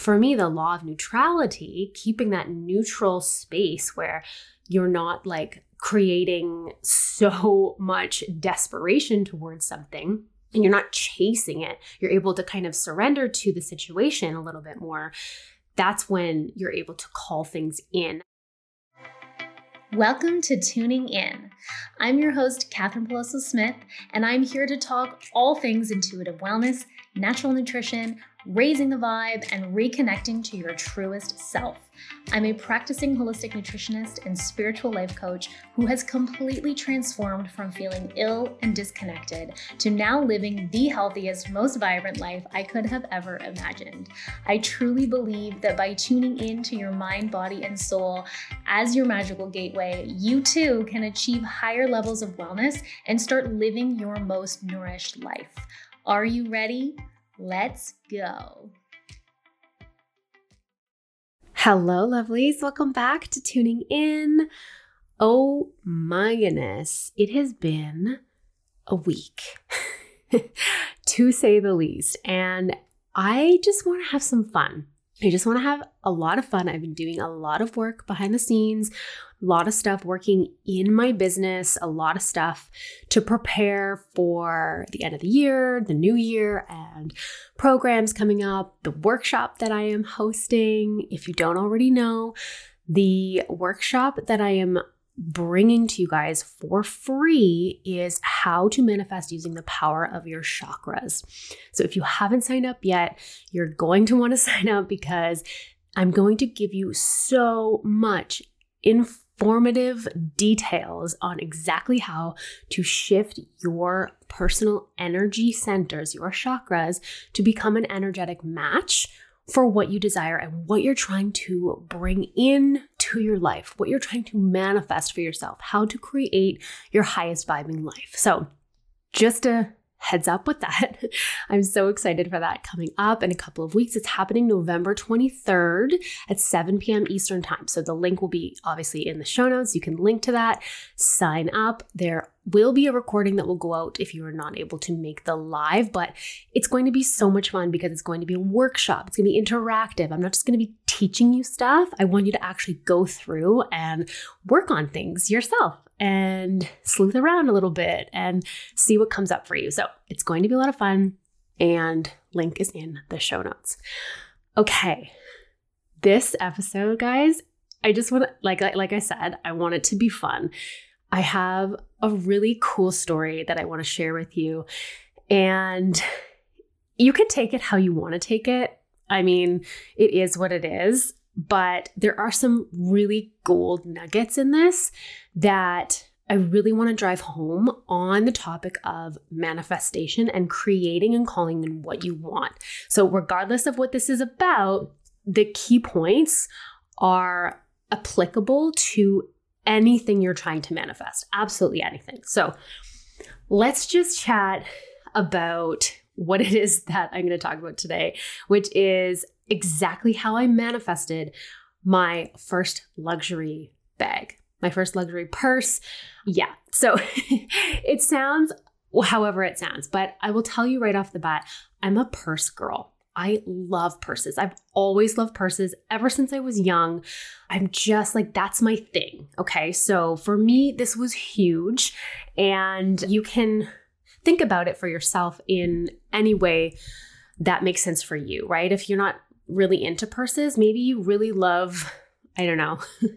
for me, the law of neutrality, keeping that neutral space where you're not like creating so much desperation towards something and you're not chasing it, you're able to kind of surrender to the situation a little bit more. That's when you're able to call things in. Welcome to Tuning In. I'm your host, Katherine Peloso Smith, and I'm here to talk all things intuitive wellness, natural nutrition, raising the vibe, and reconnecting to your truest self. I'm a practicing holistic nutritionist and spiritual life coach who has completely transformed from feeling ill and disconnected to now living the healthiest, most vibrant life I could have ever imagined. I truly believe that by tuning in to your mind, body, and soul as your magical gateway, you too can achieve higher levels of wellness and start living your most nourished life. Are you ready? Let's go. Hello, lovelies. Welcome back to tuning in. Oh my goodness, it has been a week, to say the least. And I just want to have some fun. I just want to have a lot of fun. I've been doing a lot of work behind the scenes, a lot of stuff working in my business, a lot of stuff to prepare for the end of the year, the new year, and programs coming up, the workshop that I am hosting. If you don't already know, the workshop that I am bringing to you guys for free is how to manifest using the power of your chakras. So if you haven't signed up yet, you're going to want to sign up because I'm going to give you so much informative details on exactly how to shift your personal energy centers, your chakras, to become an energetic match for what you desire and what you're trying to bring in to your life, what you're trying to manifest for yourself, how to create your highest vibing life. So, just a heads up with that. I'm so excited for that coming up in a couple of weeks. It's happening November 23rd at 7 p.m. Eastern Time. So the link will be obviously in the show notes. You can link to that, sign up. There will be a recording that will go out if you are not able to make the live, but it's going to be so much fun because it's going to be a workshop. It's going to be interactive. I'm not just going to be teaching you stuff. I want you to actually go through and work on things yourself and sleuth around a little bit and see what comes up for you. So it's going to be a lot of fun, and link is in the show notes. Okay, this episode, guys, I just want to like like I said, I want it to be fun. I have a really cool story that I want to share with you, and you can take it how you want to take it. I mean, it is what it is but there are some really gold nuggets in this that I really want to drive home on the topic of manifestation and creating and calling in what you want. So, regardless of what this is about, the key points are applicable to anything you're trying to manifest, absolutely anything. So, let's just chat about what it is that I'm going to talk about today, which is exactly how I manifested my first luxury bag, my first luxury purse. Yeah. So it sounds however it sounds, but I will tell you right off the bat, I'm a purse girl. I love purses. I've always loved purses ever since I was young. I'm just like, that's my thing. Okay. So for me, this was huge. And you can think about it for yourself in any way that makes sense for you, right? If you're not really into purses. Maybe you really love, I don't know,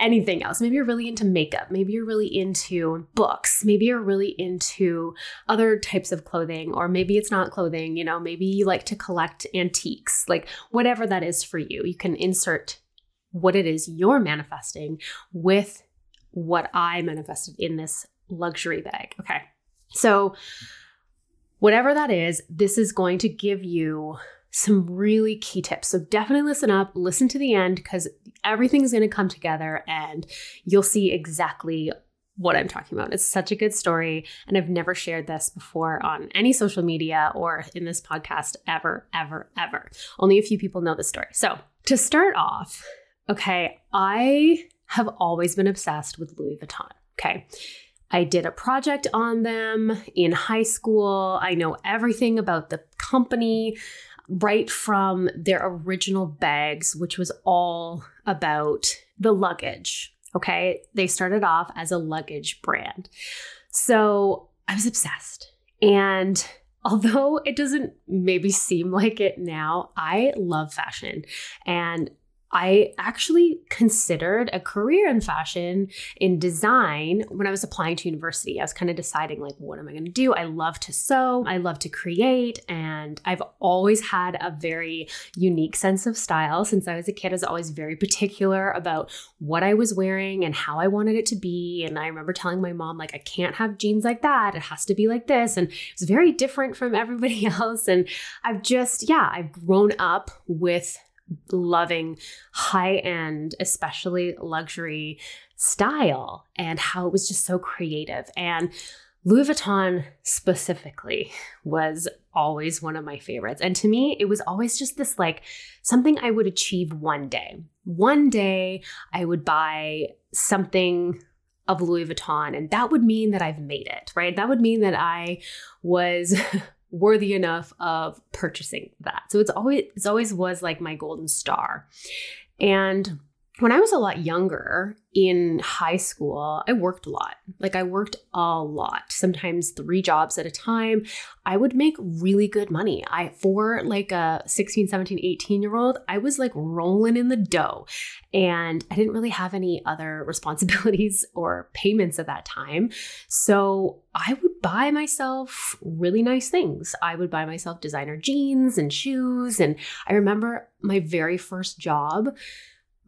anything else. Maybe you're really into makeup. Maybe you're really into books. Maybe you're really into other types of clothing, or maybe it's not clothing. You know, maybe you like to collect antiques, like whatever that is for you. You can insert what it is you're manifesting with what I manifested in this luxury bag. Okay. So, whatever that is, this is going to give you some really key tips. So definitely listen up, listen to the end because everything's going to come together and you'll see exactly what I'm talking about. It's such a good story. And I've never shared this before on any social media or in this podcast ever, ever, ever. Only a few people know the story. So to start off, okay, I have always been obsessed with Louis Vuitton. Okay. I did a project on them in high school. I know everything about the company. Right from their original bags, which was all about the luggage. Okay. They started off as a luggage brand. So I was obsessed. And although it doesn't maybe seem like it now, I love fashion. And I actually considered a career in fashion in design when I was applying to university. I was kind of deciding like what am I going to do? I love to sew, I love to create, and I've always had a very unique sense of style since I was a kid. I was always very particular about what I was wearing and how I wanted it to be, and I remember telling my mom like I can't have jeans like that. It has to be like this, and it was very different from everybody else and I've just yeah, I've grown up with loving high end, especially luxury style and how it was just so creative. And Louis Vuitton specifically was always one of my favorites. And to me, it was always just this like something I would achieve one day. One day I would buy something of Louis Vuitton, and that would mean that I've made it, right? That would mean that I was worthy enough of purchasing that. So it's always it's always was like my golden star. And when I was a lot younger in high school, I worked a lot. Like I worked a lot, sometimes three jobs at a time. I would make really good money. I for like a 16, 17, 18 year old, I was like rolling in the dough. And I didn't really have any other responsibilities or payments at that time. So I would buy myself really nice things. I would buy myself designer jeans and shoes. And I remember my very first job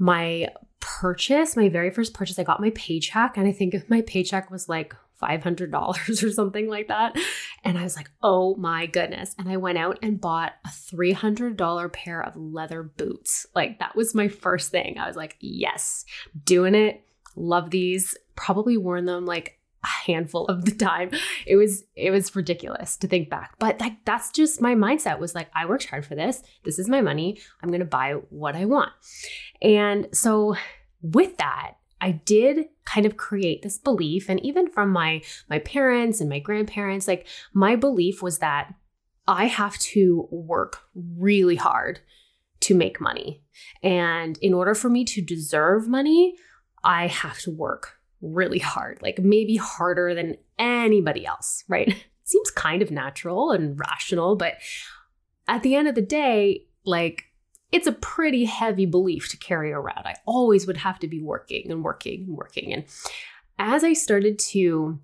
my purchase, my very first purchase, I got my paycheck, and I think my paycheck was like $500 or something like that. And I was like, oh my goodness. And I went out and bought a $300 pair of leather boots. Like, that was my first thing. I was like, yes, doing it. Love these. Probably worn them like a handful of the time. It was it was ridiculous to think back. But like that's just my mindset was like I worked hard for this. This is my money. I'm going to buy what I want. And so with that, I did kind of create this belief and even from my my parents and my grandparents like my belief was that I have to work really hard to make money. And in order for me to deserve money, I have to work really hard, like maybe harder than anybody else, right? Seems kind of natural and rational, but at the end of the day, like it's a pretty heavy belief to carry around. I always would have to be working and working and working. And as I started to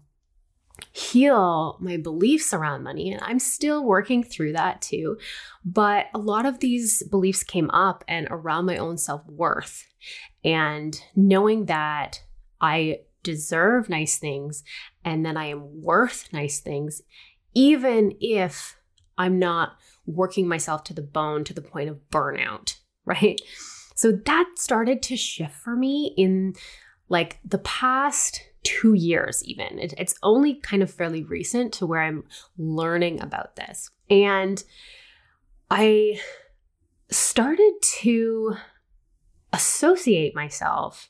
heal my beliefs around money, and I'm still working through that too, but a lot of these beliefs came up and around my own self worth and knowing that I deserve nice things and that I am worth nice things, even if I'm not working myself to the bone to the point of burnout, right? So that started to shift for me in like the past two years, even. It, it's only kind of fairly recent to where I'm learning about this. And I started to associate myself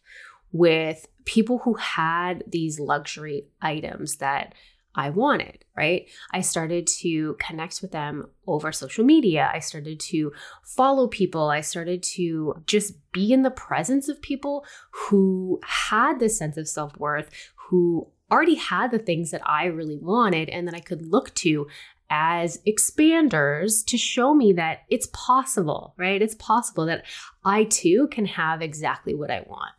with people who had these luxury items that I wanted, right? I started to connect with them over social media. I started to follow people. I started to just be in the presence of people who had this sense of self worth, who already had the things that I really wanted and that I could look to as expanders to show me that it's possible, right? It's possible that I too can have exactly what I want.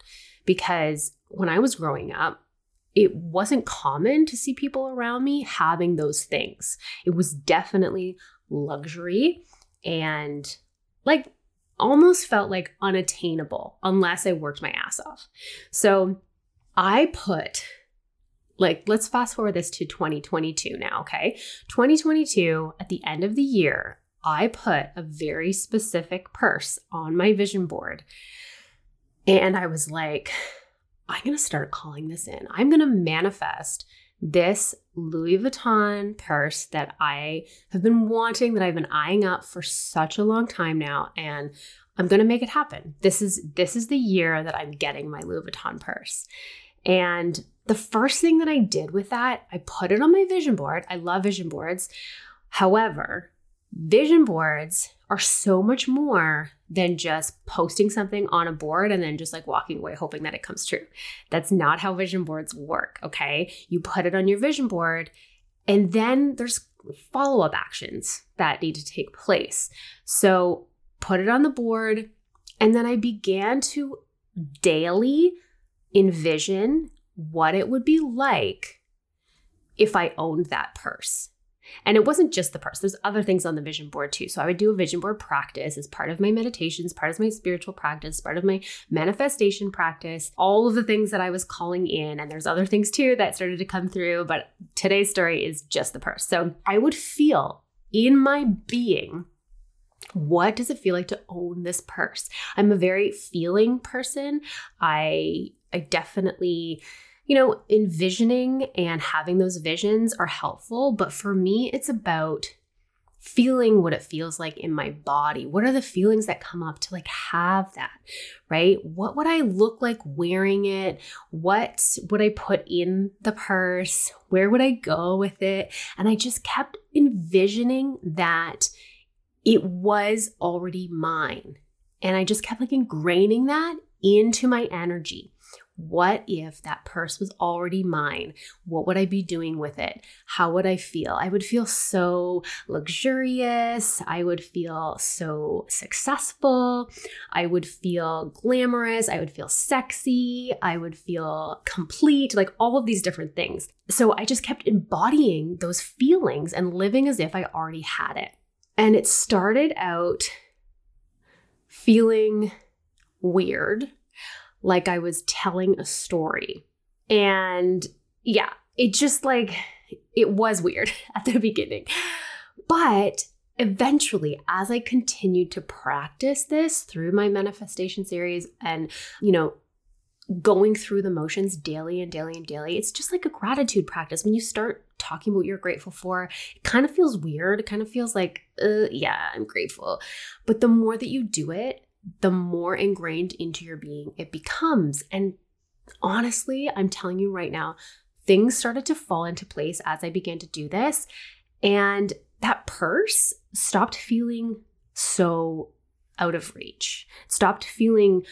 Because when I was growing up, it wasn't common to see people around me having those things. It was definitely luxury and like almost felt like unattainable unless I worked my ass off. So I put like let's fast forward this to 2022 now, okay? 2022 at the end of the year, I put a very specific purse on my vision board. And I was like, I'm going to start calling this in. I'm going to manifest this Louis Vuitton purse that I have been wanting, that I've been eyeing up for such a long time now. And I'm going to make it happen. This is this is the year that I'm getting my Louis Vuitton purse. And the first thing that I did with that, I put it on my vision board. I love vision boards. However, vision boards are so much more than just posting something on a board and then just like walking away hoping that it comes true. That's not how vision boards work, okay? You put it on your vision board and then there's follow up actions that need to take place. So put it on the board. And then I began to daily envision what it would be like if I owned that purse. And it wasn't just the purse, there's other things on the vision board too. So I would do a vision board practice as part of my meditations, part of my spiritual practice, part of my manifestation practice, all of the things that I was calling in. And there's other things too that started to come through, but today's story is just the purse. So I would feel in my being what does it feel like to own this purse? I'm a very feeling person. I I definitely you know, envisioning and having those visions are helpful, but for me, it's about feeling what it feels like in my body. What are the feelings that come up to like have that, right? What would I look like wearing it? What would I put in the purse? Where would I go with it? And I just kept envisioning that it was already mine. And I just kept like ingraining that into my energy. What if that purse was already mine? What would I be doing with it? How would I feel? I would feel so luxurious. I would feel so successful. I would feel glamorous. I would feel sexy. I would feel complete, like all of these different things. So I just kept embodying those feelings and living as if I already had it. And it started out feeling weird like I was telling a story. And yeah, it just like, it was weird at the beginning. But eventually, as I continued to practice this through my manifestation series and, you know, going through the motions daily and daily and daily, it's just like a gratitude practice. When you start talking about what you're grateful for, it kind of feels weird. It kind of feels like, uh, yeah, I'm grateful. But the more that you do it, the more ingrained into your being it becomes. And honestly, I'm telling you right now, things started to fall into place as I began to do this. And that purse stopped feeling so out of reach, stopped feeling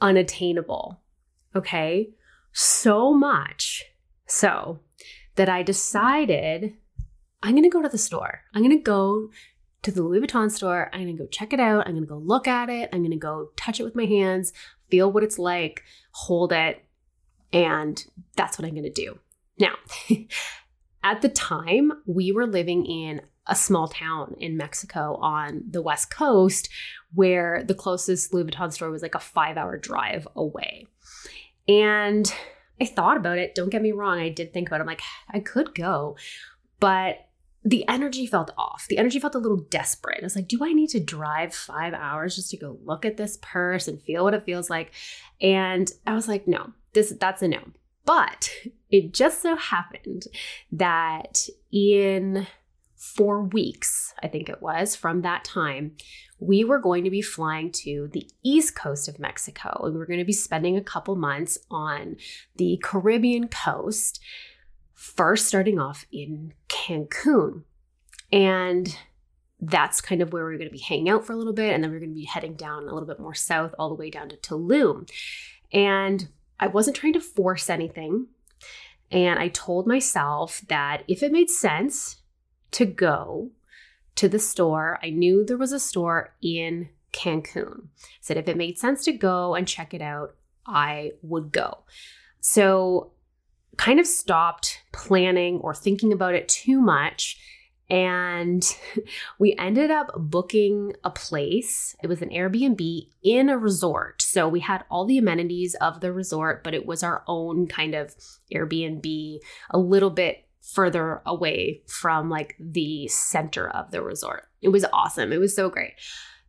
unattainable. Okay. So much so that I decided I'm going to go to the store. I'm going to go to the Louis Vuitton store. I'm going to go check it out. I'm going to go look at it. I'm going to go touch it with my hands, feel what it's like, hold it. And that's what I'm going to do. Now, at the time, we were living in a small town in Mexico on the West Coast where the closest Louis Vuitton store was like a five hour drive away. And I thought about it. Don't get me wrong. I did think about it. I'm like, I could go, but the energy felt off. The energy felt a little desperate. I was like, do I need to drive five hours just to go look at this purse and feel what it feels like? And I was like, no, this that's a no. But it just so happened that in four weeks, I think it was, from that time, we were going to be flying to the east coast of Mexico. And We were going to be spending a couple months on the Caribbean coast first starting off in Cancun. And that's kind of where we are going to be hanging out for a little bit. And then we we're going to be heading down a little bit more south, all the way down to Tulum. And I wasn't trying to force anything. And I told myself that if it made sense to go to the store, I knew there was a store in Cancun. I said if it made sense to go and check it out, I would go. So kind of stopped planning or thinking about it too much. And we ended up booking a place. It was an Airbnb in a resort. So we had all the amenities of the resort, but it was our own kind of Airbnb, a little bit further away from like the center of the resort. It was awesome. It was so great.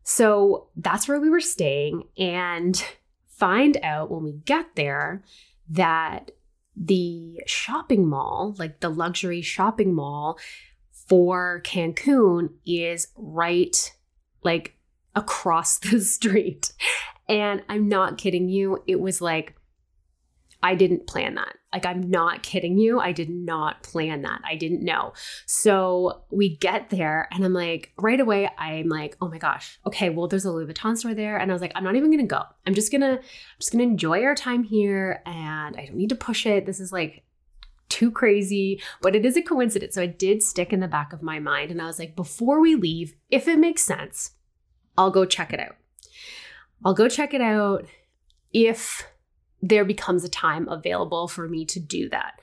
So that's where we were staying. And find out when we get there that the shopping mall, like the luxury shopping mall for Cancun, is right like across the street. And I'm not kidding you, it was like I didn't plan that. Like, I'm not kidding you. I did not plan that. I didn't know. So we get there, and I'm like, right away, I'm like, oh my gosh, okay, well, there's a Louis Vuitton store there. And I was like, I'm not even gonna go. I'm just gonna, I'm just gonna enjoy our time here, and I don't need to push it. This is like too crazy, but it is a coincidence. So it did stick in the back of my mind. And I was like, before we leave, if it makes sense, I'll go check it out. I'll go check it out if there becomes a time available for me to do that.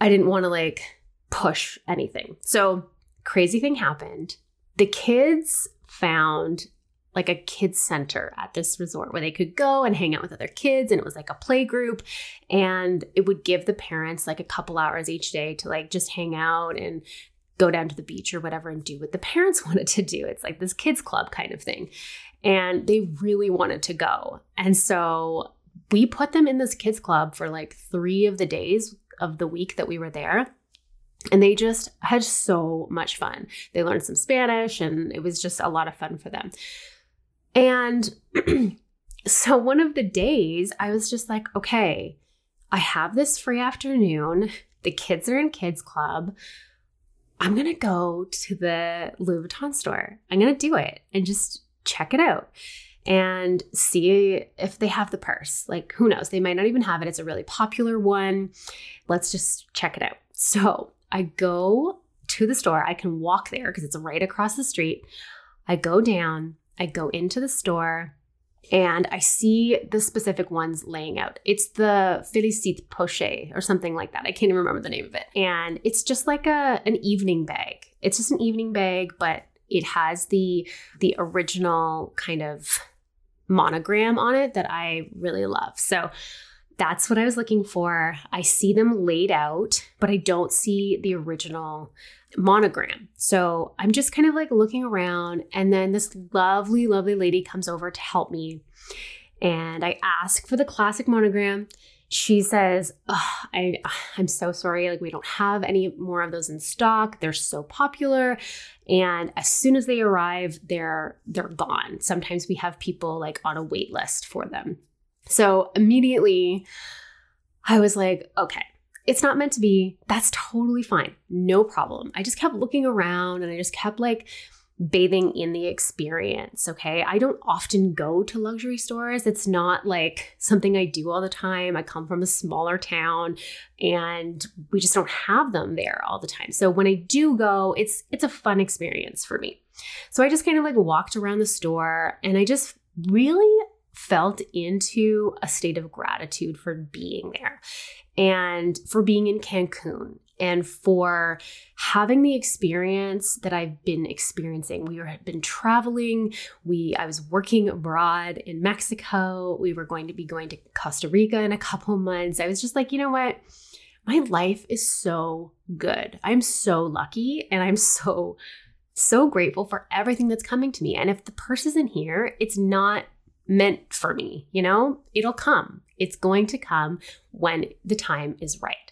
I didn't want to like push anything. So, crazy thing happened. The kids found like a kids center at this resort where they could go and hang out with other kids and it was like a play group and it would give the parents like a couple hours each day to like just hang out and go down to the beach or whatever and do what the parents wanted to do. It's like this kids club kind of thing. And they really wanted to go. And so we put them in this kids club for like three of the days of the week that we were there. And they just had so much fun. They learned some Spanish and it was just a lot of fun for them. And so one of the days, I was just like, okay, I have this free afternoon. The kids are in kids club. I'm going to go to the Louis Vuitton store. I'm going to do it and just check it out and see if they have the purse. Like, who knows? They might not even have it. It's a really popular one. Let's just check it out. So I go to the store. I can walk there because it's right across the street. I go down, I go into the store, and I see the specific ones laying out. It's the Félicite Poche or something like that. I can't even remember the name of it. And it's just like a an evening bag. It's just an evening bag, but it has the the original kind of monogram on it that I really love. So that's what I was looking for. I see them laid out, but I don't see the original monogram. So I'm just kind of like looking around, and then this lovely, lovely lady comes over to help me. And I ask for the classic monogram she says, I, I'm so sorry. Like, we don't have any more of those in stock. They're so popular. And as soon as they arrive, they're they're gone. Sometimes we have people like on a wait list for them. So immediately I was like, okay, it's not meant to be. That's totally fine. No problem. I just kept looking around and I just kept like bathing in the experience. Okay. I don't often go to luxury stores. It's not like something I do all the time. I come from a smaller town and we just don't have them there all the time. So when I do go, it's it's a fun experience for me. So I just kind of like walked around the store and I just really felt into a state of gratitude for being there and for being in Cancun and for having the experience that I've been experiencing. We had been traveling. We I was working abroad in Mexico. We were going to be going to Costa Rica in a couple months. I was just like, you know what? My life is so good. I'm so lucky and I'm so so grateful for everything that's coming to me. And if the purse isn't here, it's not meant for me, you know? It'll come. It's going to come when the time is right.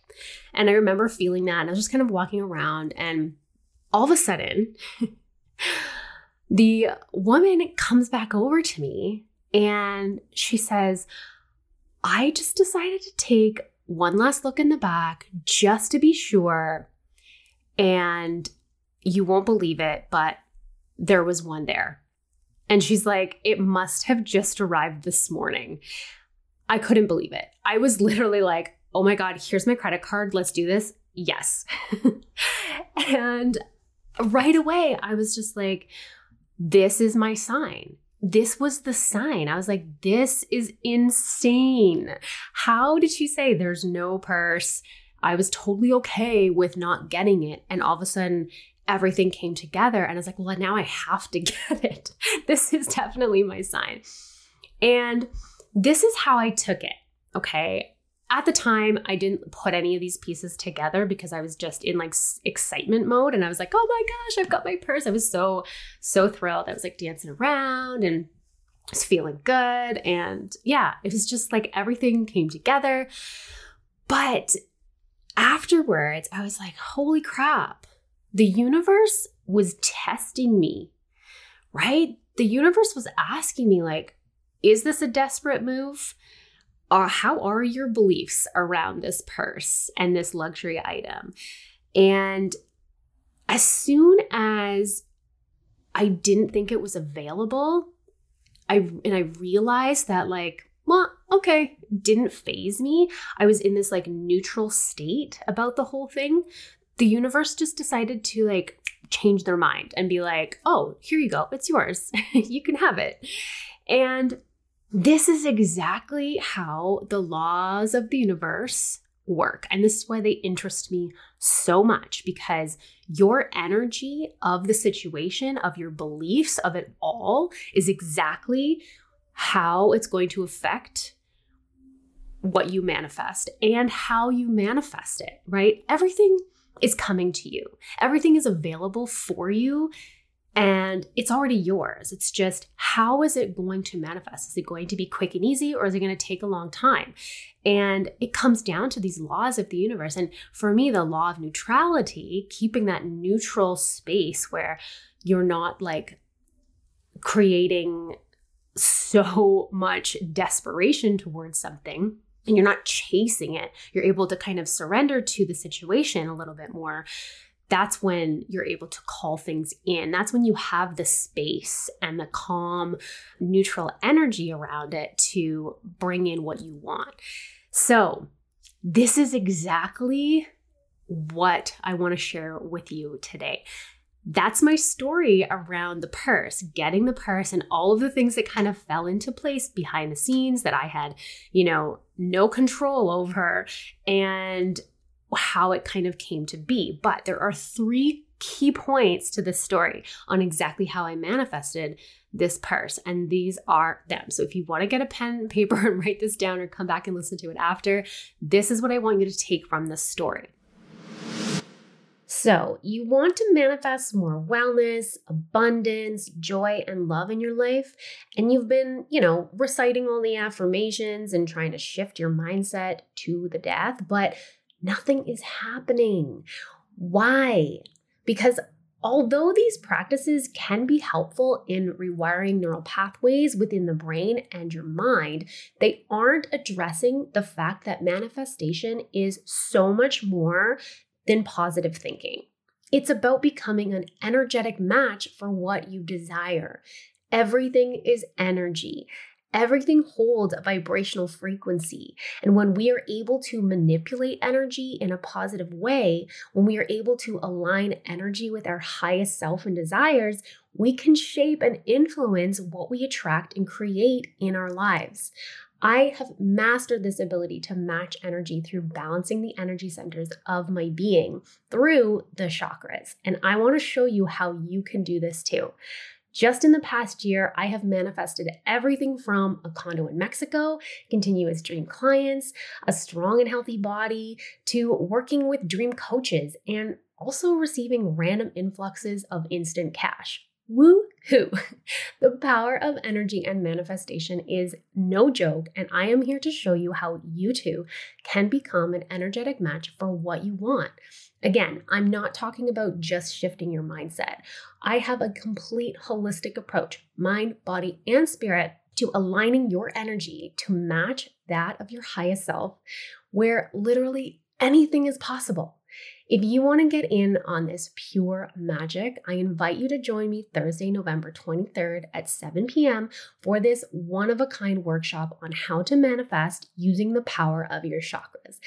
And I remember feeling that. And I was just kind of walking around, and all of a sudden, the woman comes back over to me and she says, I just decided to take one last look in the back just to be sure. And you won't believe it, but there was one there. And she's like, it must have just arrived this morning. I couldn't believe it. I was literally like, oh my God, here's my credit card. Let's do this. Yes. and right away, I was just like, this is my sign. This was the sign. I was like, this is insane. How did she say there's no purse? I was totally okay with not getting it. And all of a sudden, everything came together. And I was like, well, now I have to get it. this is definitely my sign. And this is how I took it. Okay at the time i didn't put any of these pieces together because i was just in like excitement mode and i was like oh my gosh i've got my purse. I was so so thrilled. I was like dancing around and was feeling good and yeah it was just like everything came together. But afterwards i was like holy crap. The universe was testing me right? The universe was asking me like is this a desperate move are how are your beliefs around this purse and this luxury item? And as soon as I didn't think it was available, I and I realized that like, well, okay, didn't phase me. I was in this like neutral state about the whole thing. The universe just decided to like change their mind and be like, "Oh, here you go. It's yours. you can have it." And this is exactly how the laws of the universe work. And this is why they interest me so much because your energy of the situation, of your beliefs, of it all is exactly how it's going to affect what you manifest and how you manifest it, right? Everything is coming to you, everything is available for you and it's already yours. It's just how is it going to manifest? Is it going to be quick and easy or is it going to take a long time? And it comes down to these laws of the universe. And for me, the law of neutrality, keeping that neutral space where you're not like creating so much desperation towards something and you're not chasing it, you're able to kind of surrender to the situation a little bit more that's when you're able to call things in. That's when you have the space and the calm, neutral energy around it to bring in what you want. So, this is exactly what I want to share with you today. That's my story around the purse, getting the purse and all of the things that kind of fell into place behind the scenes that I had, you know, no control over. And how it kind of came to be. But there are three key points to this story on exactly how I manifested this purse. And these are them. So if you want to get a pen and paper and write this down or come back and listen to it after, this is what I want you to take from this story. So, you want to manifest more wellness, abundance, joy, and love in your life. And you've been, you know, reciting all the affirmations and trying to shift your mindset to the death, but nothing is happening. Why? Because although these practices can be helpful in rewiring neural pathways within the brain and your mind, they aren't addressing the fact that manifestation is so much more than positive thinking. It's about becoming an energetic match for what you desire. Everything is energy. Everything holds a vibrational frequency. And when we are able to manipulate energy in a positive way, when we are able to align energy with our highest self and desires, we can shape and influence what we attract and create in our lives. I have mastered this ability to match energy through balancing the energy centers of my being through the chakras. And I want to show you how you can do this too. Just in the past year, I have manifested everything from a condo in Mexico, continuous dream clients, a strong and healthy body, to working with dream coaches and also receiving random influxes of instant cash. Woo hoo! The power of energy and manifestation is no joke, and I am here to show you how you too can become an energetic match for what you want. Again, I'm not talking about just shifting your mindset. I have a complete holistic approach, mind, body, and spirit, to aligning your energy to match that of your highest self, where literally anything is possible. If you want to get in on this pure magic, I invite you to join me Thursday, November 23rd at 7 p.m. for this one of a kind workshop on how to manifest using the power of your chakras.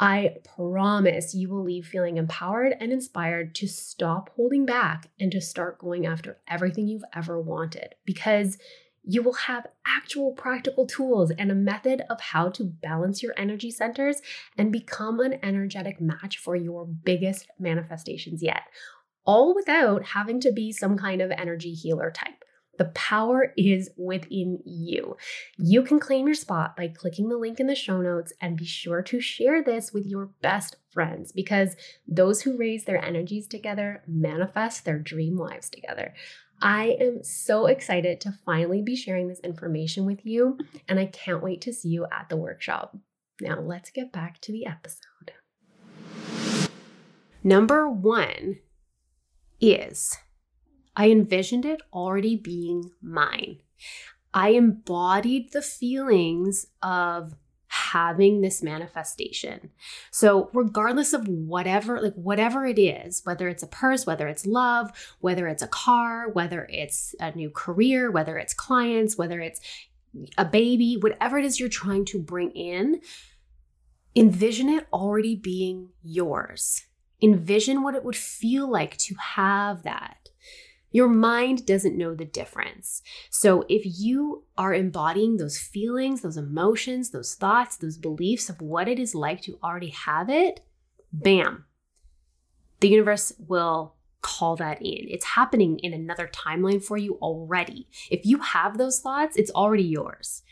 I promise you will leave feeling empowered and inspired to stop holding back and to start going after everything you've ever wanted because you will have actual practical tools and a method of how to balance your energy centers and become an energetic match for your biggest manifestations yet, all without having to be some kind of energy healer type. The power is within you. You can claim your spot by clicking the link in the show notes and be sure to share this with your best friends because those who raise their energies together manifest their dream lives together. I am so excited to finally be sharing this information with you, and I can't wait to see you at the workshop. Now, let's get back to the episode. Number one is I envisioned it already being mine. I embodied the feelings of having this manifestation. So, regardless of whatever, like whatever it is, whether it's a purse, whether it's love, whether it's a car, whether it's a new career, whether it's clients, whether it's a baby, whatever it is you're trying to bring in, envision it already being yours. Envision what it would feel like to have that. Your mind doesn't know the difference. So if you are embodying those feelings, those emotions, those thoughts, those beliefs of what it is like to already have it, bam, the universe will call that in. It's happening in another timeline for you already. If you have those thoughts, it's already yours.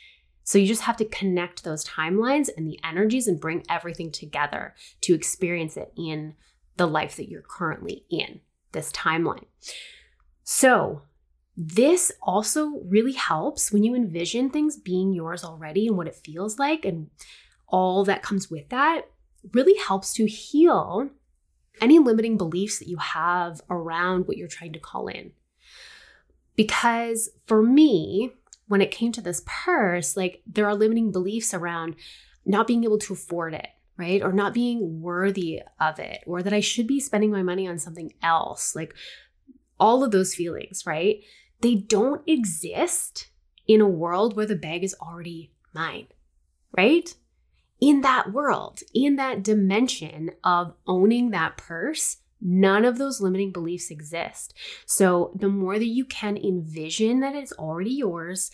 So you just have to connect those timelines and the energies and bring everything together to experience it in the life that you're currently in, this timeline. So, this also really helps when you envision things being yours already and what it feels like and all that comes with that really helps to heal any limiting beliefs that you have around what you're trying to call in. Because for me, when it came to this purse, like there are limiting beliefs around not being able to afford it, right? Or not being worthy of it, or that I should be spending my money on something else. Like all of those feelings, right? They don't exist in a world where the bag is already mine, right? In that world, in that dimension of owning that purse, none of those limiting beliefs exist. So the more that you can envision that it's already yours,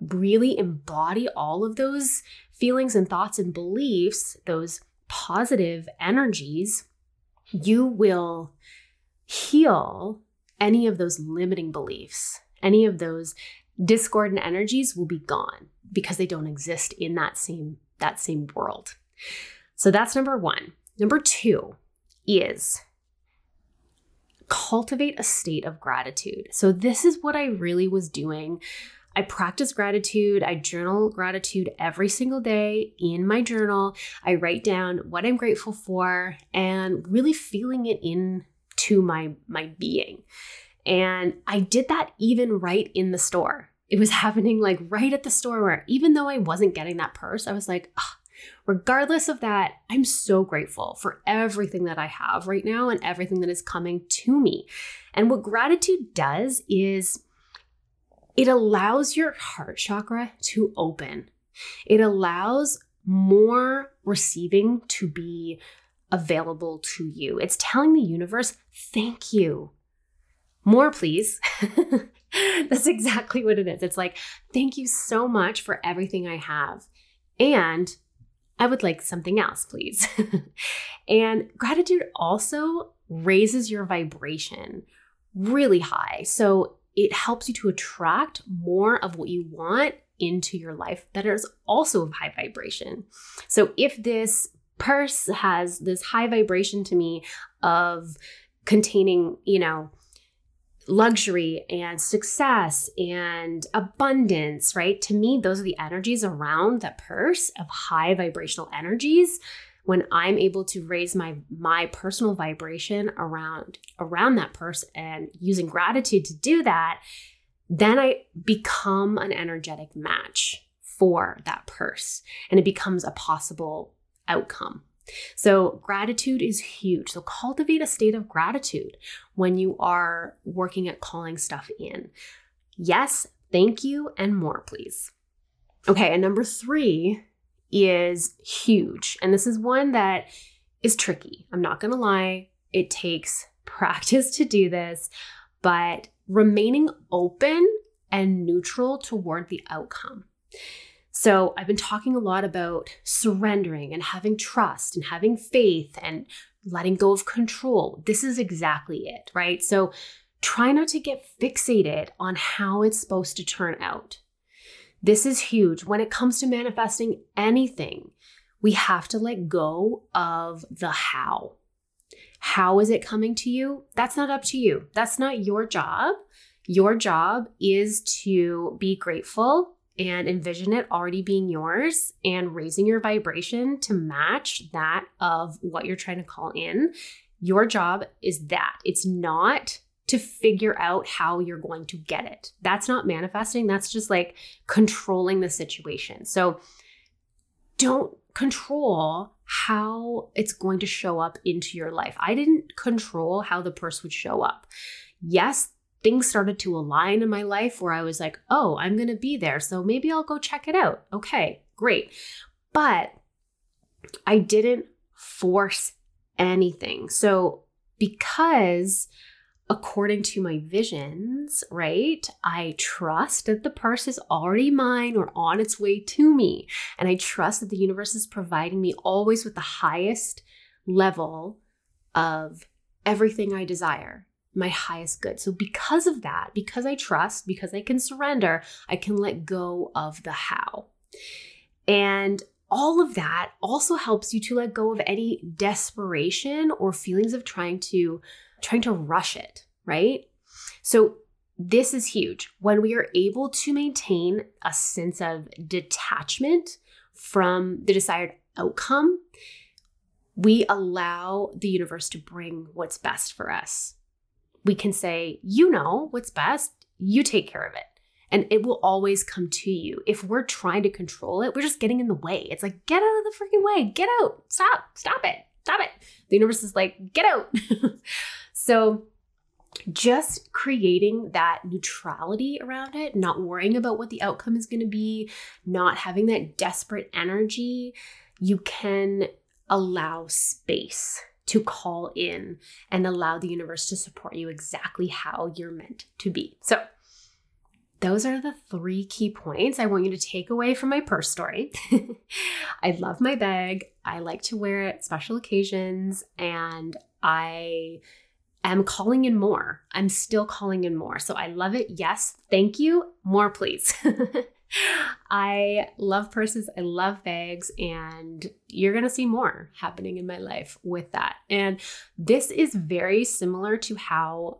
really embody all of those feelings and thoughts and beliefs, those positive energies, you will heal any of those limiting beliefs, any of those discordant energies will be gone because they don't exist in that same that same world. So that's number 1. Number 2 is cultivate a state of gratitude. So this is what I really was doing I practice gratitude. I journal gratitude every single day in my journal. I write down what I'm grateful for and really feeling it into my my being. And I did that even right in the store. It was happening like right at the store where even though I wasn't getting that purse, I was like, oh, regardless of that, I'm so grateful for everything that I have right now and everything that is coming to me. And what gratitude does is it allows your heart chakra to open. It allows more receiving to be available to you. It's telling the universe, thank you. More, please. That's exactly what it is. It's like, thank you so much for everything I have. And I would like something else, please. and gratitude also raises your vibration really high. So it helps you to attract more of what you want into your life that is also of high vibration. So if this purse has this high vibration to me of containing, you know, luxury and success and abundance, right? To me, those are the energies around that purse of high vibrational energies when i'm able to raise my my personal vibration around around that purse and using gratitude to do that then i become an energetic match for that purse and it becomes a possible outcome so, gratitude is huge. So, cultivate a state of gratitude when you are working at calling stuff in. Yes, thank you, and more, please. Okay, and number three is huge. And this is one that is tricky. I'm not going to lie. It takes practice to do this, but remaining open and neutral toward the outcome. So, I've been talking a lot about surrendering and having trust and having faith and letting go of control. This is exactly it, right? So, try not to get fixated on how it's supposed to turn out. This is huge. When it comes to manifesting anything, we have to let go of the how. How is it coming to you? That's not up to you. That's not your job. Your job is to be grateful and envision it already being yours and raising your vibration to match that of what you're trying to call in. Your job is that. It's not to figure out how you're going to get it. That's not manifesting, that's just like controlling the situation. So don't control how it's going to show up into your life. I didn't control how the purse would show up. Yes, things started to align in my life where I was like, oh, I'm going to be there. So maybe I'll go check it out. Okay, great. But I didn't force anything. So because according to my visions, right? I trust that the purse is already mine or on its way to me. And I trust that the universe is providing me always with the highest level of everything I desire, my highest good. So, because of that, because I trust, because I can surrender, I can let go of the how. And all of that also helps you to let go of any desperation or feelings of trying to trying to rush it, right? So this is huge. When we are able to maintain a sense of detachment from the desired outcome, we allow the universe to bring what's best for us. We can say, you know what's best, you take care of it. And it will always come to you. If we're trying to control it, we're just getting in the way. It's like, get out of the freaking way, get out, stop, stop it, stop it. The universe is like, get out. So, just creating that neutrality around it, not worrying about what the outcome is going to be, not having that desperate energy, you can allow space to call in and allow the universe to support you exactly how you're meant to be. So, those are the three key points I want you to take away from my purse story. I love my bag. I like to wear it special occasions and I am calling in more. I'm still calling in more. So I love it. Yes. Thank you. More, please. I love purses. I love bags. And you're to see more happening in my life with that. And this is very similar to how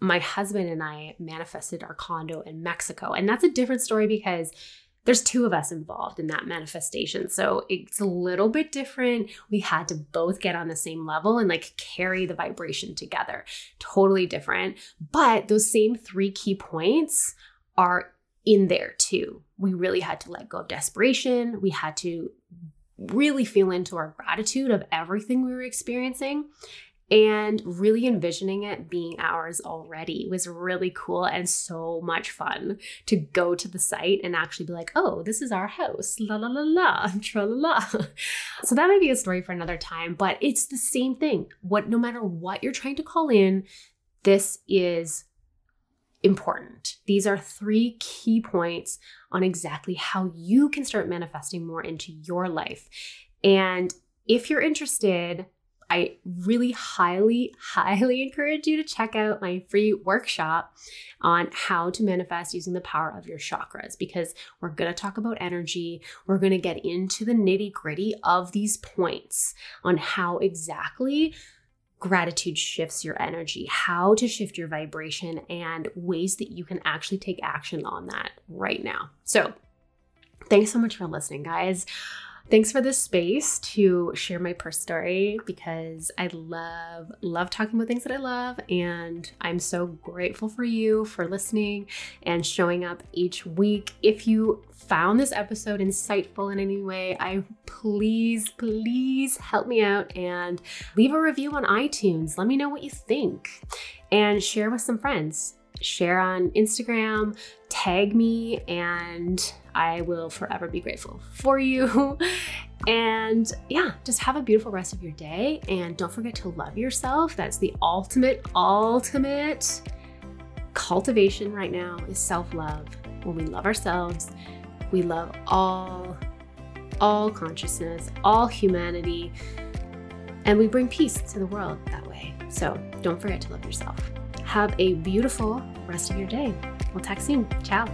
my husband and I manifested our condo in Mexico. And that's a different story because there's two of us involved in that manifestation. So it's a little bit different. We had to both get on the same level and like carry the vibration together. Totally different. But those same three key points are in there too. We really had to let go of desperation. We had to really feel into our gratitude of everything we were experiencing and really envisioning it being ours already was really cool and so much fun to go to the site and actually be like, oh, this is our house, la la la la, tra la la. So that might be a story for another time, but it's the same thing. What no matter what you're trying to call in, this is important. These are three key points on exactly how you can start manifesting more into your life. And if you're interested, I really highly, highly encourage you to check out my free workshop on how to manifest using the power of your chakras because we're going to talk about energy. We're going to get into the nitty gritty of these points on how exactly gratitude shifts your energy, how to shift your vibration, and ways that you can actually take action on that right now. So, thanks so much for listening, guys. Thanks for this space to share my purse story because I love, love talking about things that I love. And I'm so grateful for you for listening and showing up each week. If you found this episode insightful in any way, I please, please help me out and leave a review on iTunes. Let me know what you think and share with some friends share on Instagram, tag me, and I will forever be grateful for you. And yeah, just have a beautiful rest of your day. And don't forget to love yourself. That's the ultimate, ultimate cultivation right now is self love. When we love ourselves, we love all, all consciousness, all humanity, and we bring peace to the world that way. So don't forget to love yourself. Have a beautiful rest of your day. We'll talk soon. Ciao.